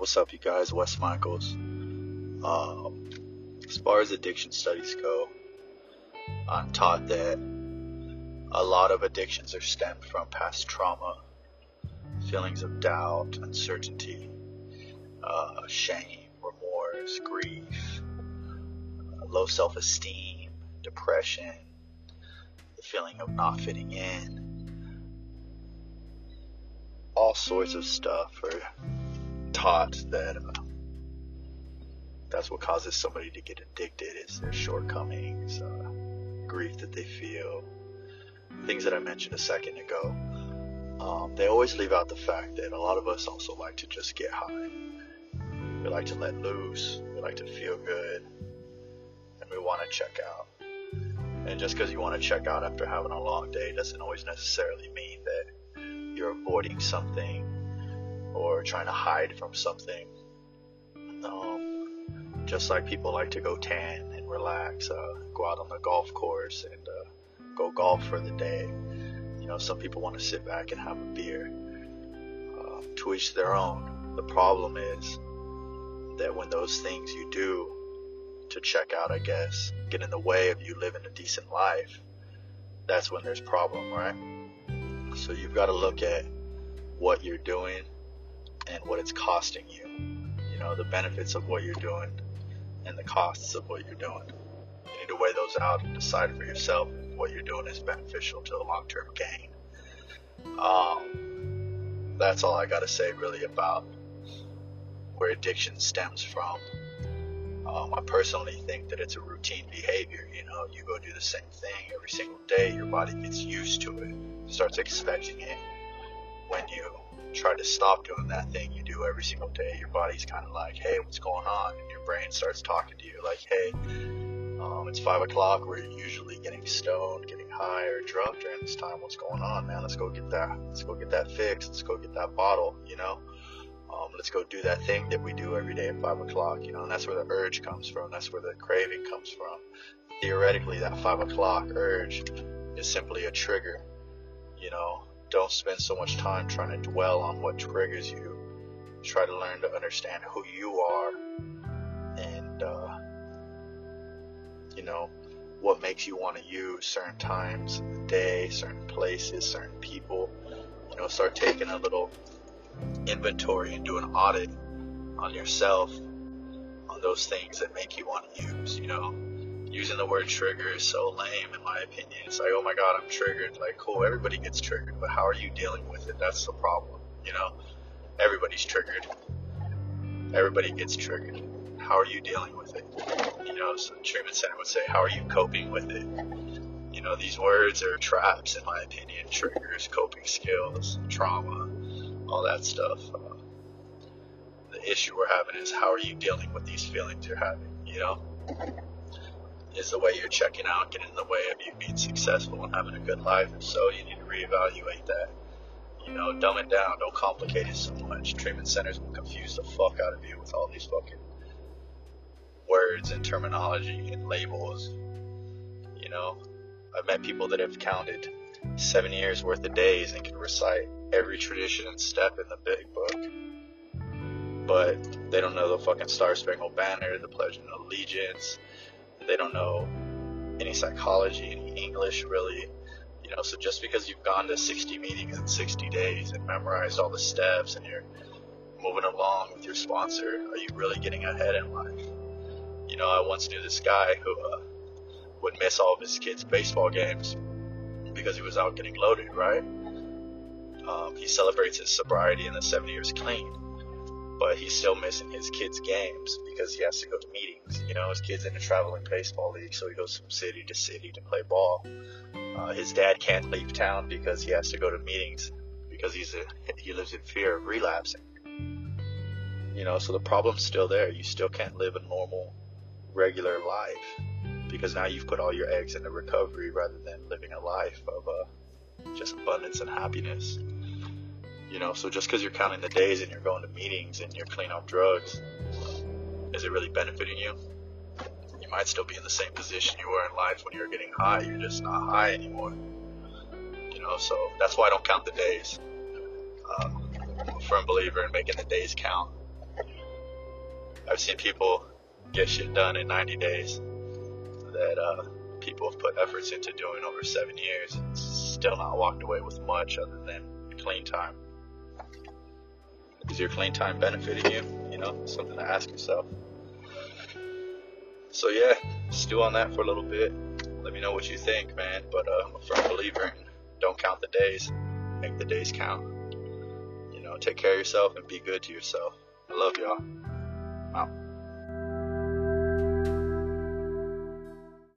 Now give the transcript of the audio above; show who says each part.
Speaker 1: what's up, you guys? Wes Michaels. Um, as far as addiction studies go, I'm taught that a lot of addictions are stemmed from past trauma, feelings of doubt, uncertainty, uh, shame, remorse, grief, uh, low self esteem, depression, the feeling of not fitting in, all sorts of stuff are taught that uh, that's what causes somebody to get addicted is their shortcomings, uh, grief that they feel, things that I mentioned a second ago. Um, they always leave out the fact that a lot of us also like to just get high. We like to let loose. We like to feel good. And we want to check out. And just because you want to check out after having a long day doesn't always necessarily mean that you're avoiding something or trying to hide from something. Um, just like people like to go tan and relax, uh, go out on the golf course and uh, go golf for the day. You know, some people want to sit back and have a beer. Uh, to each their own. The problem is that when those things you do to check out, I guess, get in the way of you living a decent life, that's when there's problem, right? So you've got to look at what you're doing and what it's costing you. You know, the benefits of what you're doing and the costs of what you're doing. You need to weigh those out and decide for yourself if what you're doing is beneficial to the long term gain. Um, that's all I got to say really about where addiction stems from. Um, I personally think that it's a routine behavior. You know, you go do the same thing every single day, your body gets used to it, starts expecting it. When you try to stop doing that thing you do every single day, your body's kind of like, hey, what's going on? And your brain starts talking to you like, hey, um, it's five o'clock. We're usually getting stoned, getting high or drunk during this time. What's going on, man? Let's go get that. Let's go get that fixed. Let's go get that bottle. You know, um, let's go do that thing that we do every day at five o'clock. You know, and that's where the urge comes from. That's where the craving comes from. Theoretically, that five o'clock urge is simply a trigger. You know, don't spend so much time trying to dwell on what triggers you. Try to learn to understand who you are and, uh, you know, what makes you want to use certain times of the day, certain places, certain people. You know, start taking a little inventory and do an audit on yourself on those things that make you want to use, you know using the word trigger is so lame in my opinion. It's like, oh my god, I'm triggered. Like, cool, everybody gets triggered, but how are you dealing with it? That's the problem. You know, everybody's triggered. Everybody gets triggered. How are you dealing with it? You know, so treatment center would say, how are you coping with it? You know, these words are traps, in my opinion. Triggers, coping skills, trauma, all that stuff. Uh, the issue we're having is how are you dealing with these feelings you're having? You know is the way you're checking out getting in the way of you being successful and having a good life. And so you need to reevaluate that. You know, dumb it down. Don't complicate it so much. Treatment centers will confuse the fuck out of you with all these fucking words and terminology and labels. You know, I've met people that have counted seven years worth of days and can recite every tradition and step in the big book. But they don't know the fucking Star Spangled Banner, the Pledge of Allegiance, they don't know any psychology, any English really. You know, so just because you've gone to 60 meetings in 60 days and memorized all the steps and you're moving along with your sponsor, are you really getting ahead in life? You know, I once knew this guy who uh, would miss all of his kids' baseball games because he was out getting loaded, right? Um, he celebrates his sobriety and the seven years clean but he's still missing his kids' games because he has to go to meetings. You know, his kid's in a traveling baseball league, so he goes from city to city to play ball. Uh, his dad can't leave town because he has to go to meetings because he's a, he lives in fear of relapsing. You know, so the problem's still there. You still can't live a normal, regular life because now you've put all your eggs into recovery rather than living a life of uh, just abundance and happiness. You know, so just because you're counting the days and you're going to meetings and you're clean off drugs, is it really benefiting you? You might still be in the same position you were in life when you were getting high. You're just not high anymore. You know, so that's why I don't count the days. Uh, I'm a firm believer in making the days count. I've seen people get shit done in 90 days that uh, people have put efforts into doing over seven years. And still not walked away with much other than clean time. Is your clean time benefiting you? You know, something to ask yourself. So yeah, stew on that for a little bit. Let me know what you think, man. But uh, I'm a firm believer in don't count the days, make the days count. You know, take care of yourself and be good to yourself. I love y'all. Out.